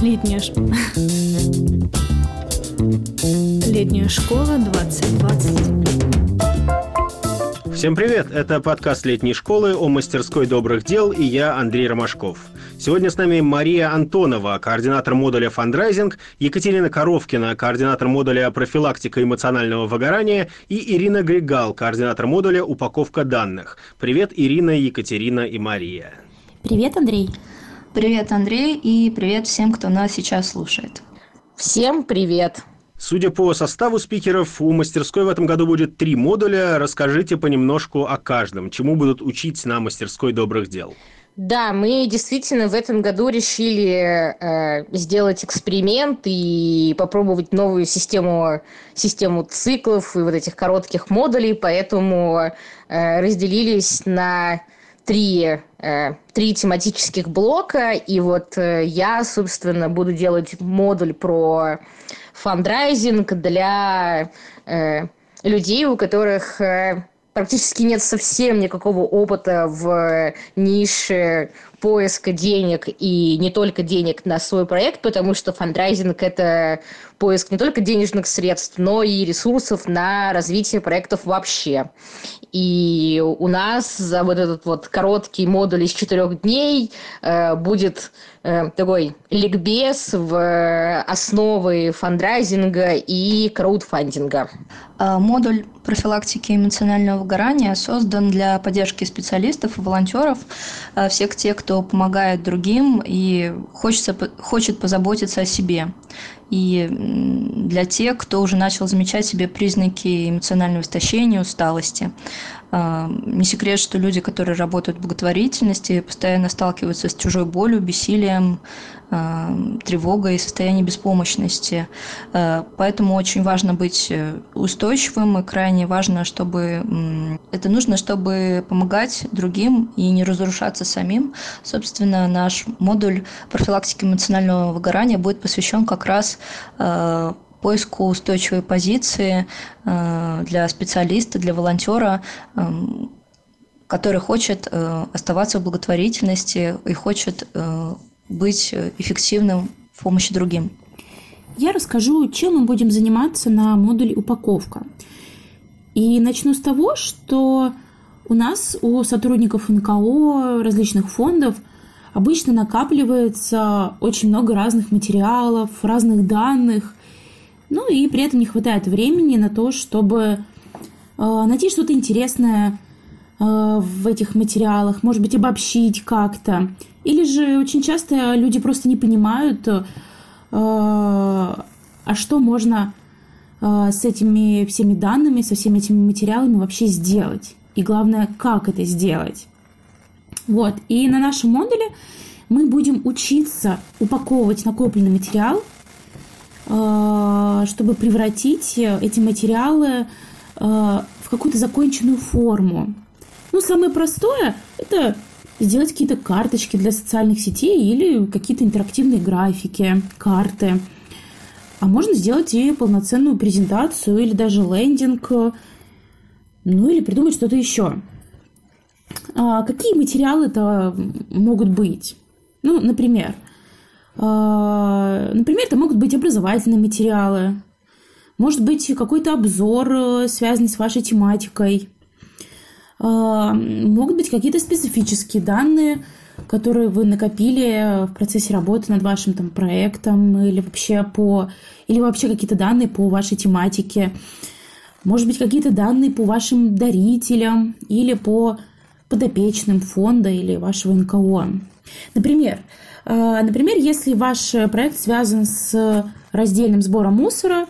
Летняя, Летняя школа 2020. Всем привет! Это подкаст летней школы о мастерской добрых дел и я, Андрей Ромашков. Сегодня с нами Мария Антонова, координатор модуля фандрайзинг, Екатерина Коровкина, координатор модуля профилактика эмоционального выгорания и Ирина Григал, координатор модуля упаковка данных. Привет, Ирина, Екатерина и Мария. Привет, Андрей. Привет, Андрей, и привет всем, кто нас сейчас слушает. Всем привет. Судя по составу спикеров, у мастерской в этом году будет три модуля. Расскажите понемножку о каждом. Чему будут учить на мастерской добрых дел? Да, мы действительно в этом году решили э, сделать эксперимент и попробовать новую систему, систему циклов и вот этих коротких модулей, поэтому э, разделились на три, три тематических блока, и вот э, я, собственно, буду делать модуль про фандрайзинг для э, людей, у которых э, практически нет совсем никакого опыта в нише поиска денег и не только денег на свой проект, потому что фандрайзинг – это поиск не только денежных средств, но и ресурсов на развитие проектов вообще. И у нас за вот этот вот короткий модуль из четырех дней э, будет э, такой ликбез в основы фандрайзинга и краудфандинга. А, модуль профилактики эмоционального выгорания создан для поддержки специалистов и волонтеров, э, всех тех, кто помогает другим и хочется, хочет позаботиться о себе и для тех, кто уже начал замечать себе признаки эмоционального истощения, усталости. А, не секрет, что люди, которые работают в благотворительности, постоянно сталкиваются с чужой болью, бессилием, а, тревогой состоянием беспомощности. А, поэтому очень важно быть э, устойчивым и крайне важно, чтобы это нужно, чтобы помогать другим и не разрушаться самим. Собственно, наш модуль профилактики эмоционального выгорания будет посвящен как раз поиску устойчивой позиции э, для специалиста, для волонтера, эм, который хочет э, оставаться в благотворительности и хочет э, быть эффективным в помощи другим. Я расскажу, чем мы будем заниматься на модуле упаковка. И начну с того, что у нас, у сотрудников НКО, различных фондов, обычно накапливается очень много разных материалов, разных данных, ну и при этом не хватает времени на то, чтобы э, найти что-то интересное э, в этих материалах, может быть, обобщить как-то. Или же очень часто люди просто не понимают, э, а что можно с этими всеми данными, со всеми этими материалами вообще сделать. И главное, как это сделать. Вот. И на нашем модуле мы будем учиться упаковывать накопленный материал – чтобы превратить эти материалы э, в какую-то законченную форму. Ну, самое простое – это сделать какие-то карточки для социальных сетей или какие-то интерактивные графики, карты. А можно сделать и полноценную презентацию или даже лендинг, ну или придумать что-то еще. А какие материалы это могут быть? Ну, например, например, это могут быть образовательные материалы, может быть какой-то обзор, э, связанный с вашей тематикой, а, могут быть какие-то специфические данные, которые вы накопили в процессе работы над вашим там проектом или вообще по или вообще какие-то данные по вашей тематике, может быть какие-то данные по вашим дарителям или по подопечным фонда или вашего НКО. Например, а, например, если ваш проект связан с раздельным сбором мусора,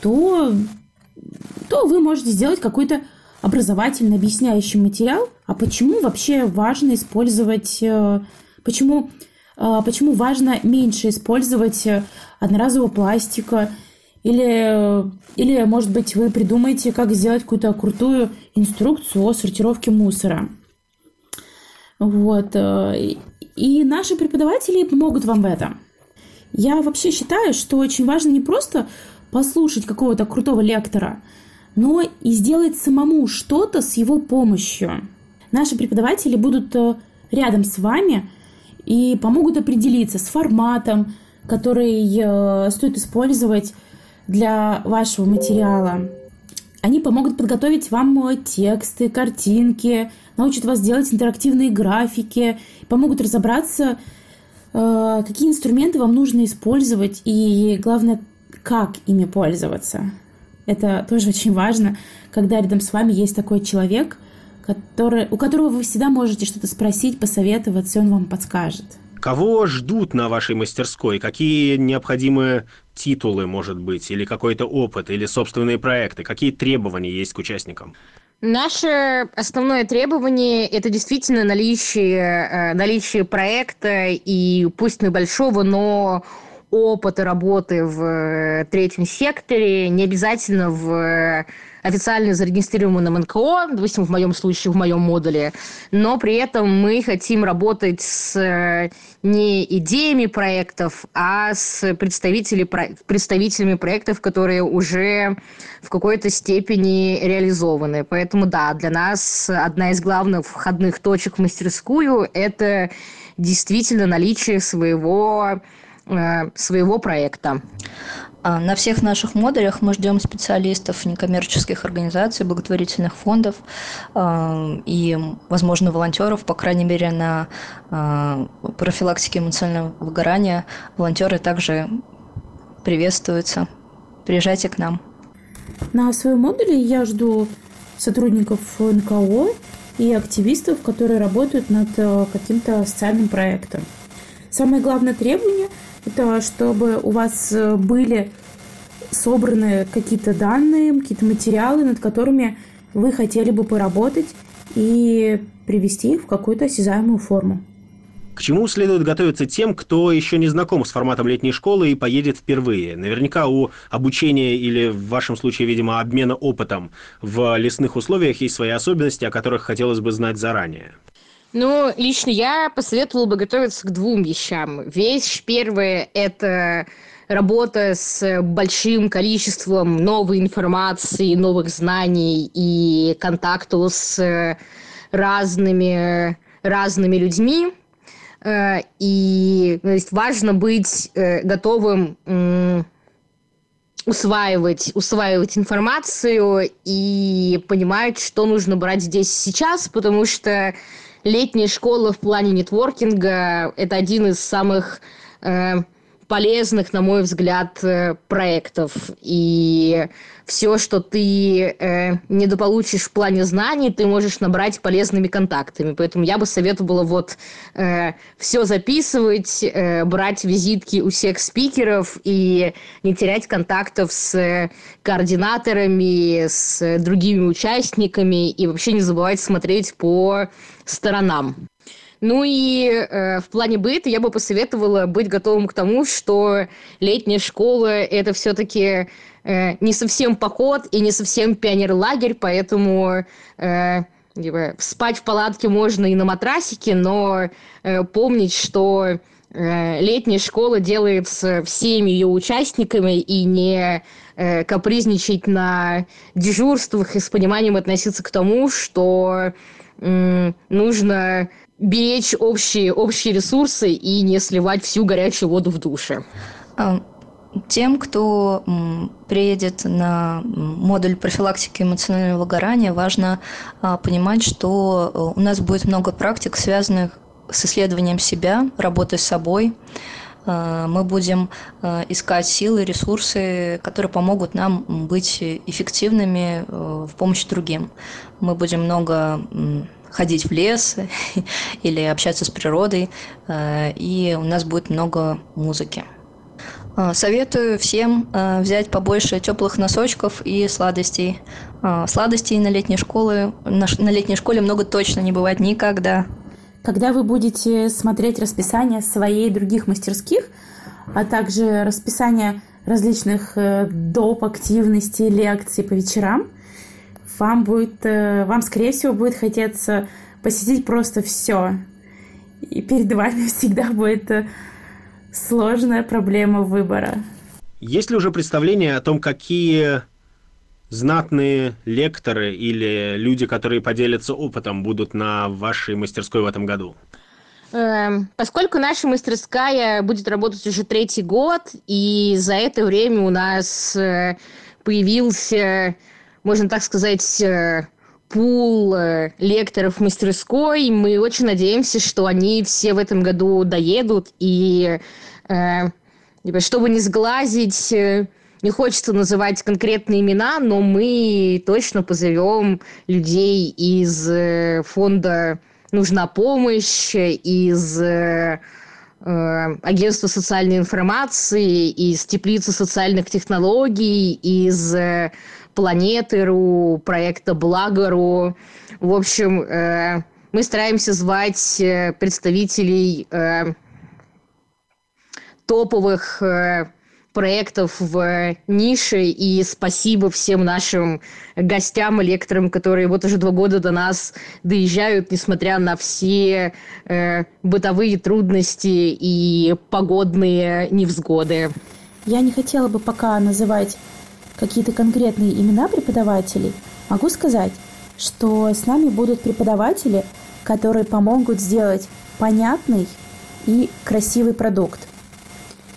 то, то вы можете сделать какой-то образовательный объясняющий материал, а почему вообще важно использовать, э, почему, почему важно меньше использовать одноразового пластика, или, или, может быть, вы придумаете, как сделать какую-то крутую инструкцию о сортировке мусора. Вот. И наши преподаватели помогут вам в этом. Я вообще считаю, что очень важно не просто послушать какого-то крутого лектора, но и сделать самому что-то с его помощью. Наши преподаватели будут э, рядом с вами и помогут определиться с форматом, который э, стоит использовать для вашего материала. Они помогут подготовить вам тексты, картинки, научат вас делать интерактивные графики, помогут разобраться, э, какие инструменты вам нужно использовать и, главное, как ими пользоваться. Это тоже очень важно, когда рядом с вами есть такой человек, который, у которого вы всегда можете что-то спросить, посоветоваться, и он вам подскажет. Кого ждут на вашей мастерской? Какие необходимые титулы, может быть, или какой-то опыт, или собственные проекты? Какие требования есть к участникам? Наше основное требование – это действительно наличие, э, наличие проекта, и пусть небольшого, но опыта работы в э, третьем секторе, не обязательно в официально зарегистрированном НКО, допустим, в моем случае, в моем модуле, но при этом мы хотим работать с э, не идеями проектов, а с представителями, представителями проектов, которые уже в какой-то степени реализованы. Поэтому, да, для нас одна из главных входных точек в мастерскую – это действительно наличие своего Э, своего проекта. А, на всех наших модулях мы ждем специалистов некоммерческих организаций, благотворительных фондов а, и, возможно, волонтеров, по крайней мере, на а, профилактике эмоционального выгорания. Волонтеры также приветствуются. Приезжайте к нам. На своем модуле я жду сотрудников НКО и активистов, которые работают над каким-то социальным проектом. Самое главное требование – это чтобы у вас э, были собраны какие-то данные, какие-то материалы, над которыми вы хотели бы поработать и привести их в какую-то осязаемую форму. К чему следует готовиться тем, кто еще не знаком с форматом летней школы и поедет впервые? Наверняка у обучения или, в вашем случае, видимо, обмена опытом в лесных условиях есть свои особенности, о которых хотелось бы знать заранее. Ну, лично я посоветовала бы готовиться к двум вещам. Вещь первая – это работа с большим количеством новой информации, новых знаний и контакту с разными, разными людьми. Э, и то есть, важно быть э, готовым усваивать, усваивать информацию и понимать, что нужно брать здесь сейчас, потому что летняя школа в плане нетворкинга – это один из самых э, полезных, на мой взгляд, э, проектов. И все, что ты э, недополучишь в плане знаний, ты можешь набрать полезными контактами. Поэтому я бы советовала вот э, все записывать, э, брать визитки у всех спикеров и не терять контактов с координаторами, с другими участниками и вообще не забывать смотреть по сторонам. Ну и э, в плане быта я бы посоветовала быть готовым к тому, что летняя школа это все-таки э, не совсем поход и не совсем пионер-лагерь, поэтому э, спать в палатке можно и на матрасике, но э, помнить, что э, летняя школа делается всеми ее участниками и не э, капризничать на дежурствах и с пониманием относиться к тому, что нужно беречь общие, общие ресурсы и не сливать всю горячую воду в душе. А, тем, кто приедет на модуль профилактики эмоционального выгорания, важно а, понимать, что э, у нас будет много практик, связанных с исследованием себя, работой с собой. А, мы будем искать силы, ресурсы, которые помогут нам быть эффективными э, в помощи другим. Мы будем много ходить в лес или общаться с природой, э, и у нас будет много музыки. Э, советую всем э, взять побольше теплых носочков и сладостей. Сладостей на летней школе, на летней школе много точно не бывает никогда. Когда вы будете смотреть расписание своей и других мастерских, а также расписание различных доп. активностей, лекций по вечерам – вам будет, э, вам, скорее всего, будет хотеться посетить просто все. И перед вами всегда будет э, сложная проблема выбора. Есть ли уже представление о том, какие знатные лекторы или люди, которые поделятся опытом, будут на вашей мастерской в этом году? Эм, поскольку наша мастерская будет работать уже третий год, и за это время у нас э, появился, можно так сказать, э, пул э, лекторов мастерской. Мы очень надеемся, что они все в этом году доедут. И типа, чтобы не сглазить, не хочется называть конкретные имена, но мы точно позовем людей из фонда нужна помощь из э, э, агентства социальной информации, из теплицы социальных технологий, из э, Планеты.ру, проекта Благо.ру. В общем, э, мы стараемся звать э, представителей э, топовых э, проектов в нише. И спасибо всем нашим гостям, лекторам, которые вот уже два года до нас доезжают, несмотря на все э, бытовые трудности и погодные невзгоды. Я не хотела бы пока называть какие-то конкретные имена преподавателей. Могу сказать, что с нами будут преподаватели, которые помогут сделать понятный и красивый продукт.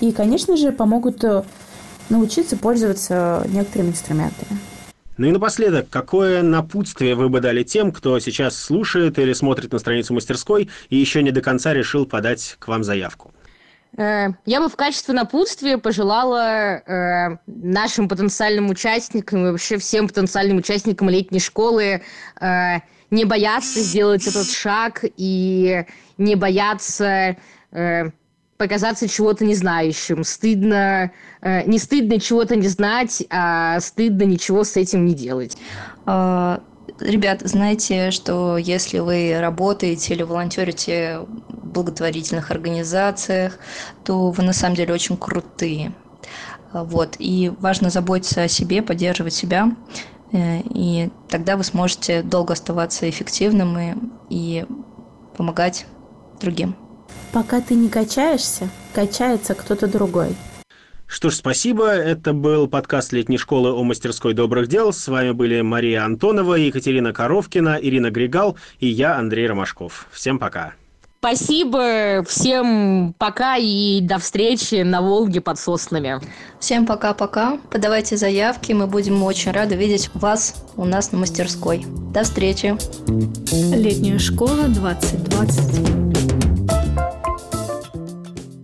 И, конечно же, помогут э, научиться пользоваться некоторыми инструментами. Ну и напоследок, какое напутствие вы бы дали тем, кто сейчас слушает или смотрит на страницу мастерской и еще не до конца решил подать к вам заявку? Э, я бы в качестве напутствия пожелала э, нашим потенциальным участникам и вообще всем потенциальным участникам летней школы э, не бояться сделать этот шаг и не бояться э, показаться чего-то не знающим. Стыдно, э, не стыдно чего-то не знать, а стыдно ничего с этим не делать. А, ребят, знаете, что если вы работаете или волонтерите благотворительных организациях, то вы на самом деле очень крутые. Вот. И важно заботиться о себе, поддерживать себя. Э, и тогда вы сможете долго оставаться эффективным и, и помогать другим. Пока ты не качаешься, качается кто-то другой. Что ж, спасибо. Это был подкаст летней школы о мастерской добрых дел. С вами были Мария Антонова, Екатерина Коровкина, Ирина Григал и я, Андрей Ромашков. Всем пока. Спасибо, всем пока и до встречи на Волге под соснами. Всем пока-пока. Подавайте заявки, мы будем очень рады видеть вас у нас на мастерской. До встречи. Летняя школа 2020.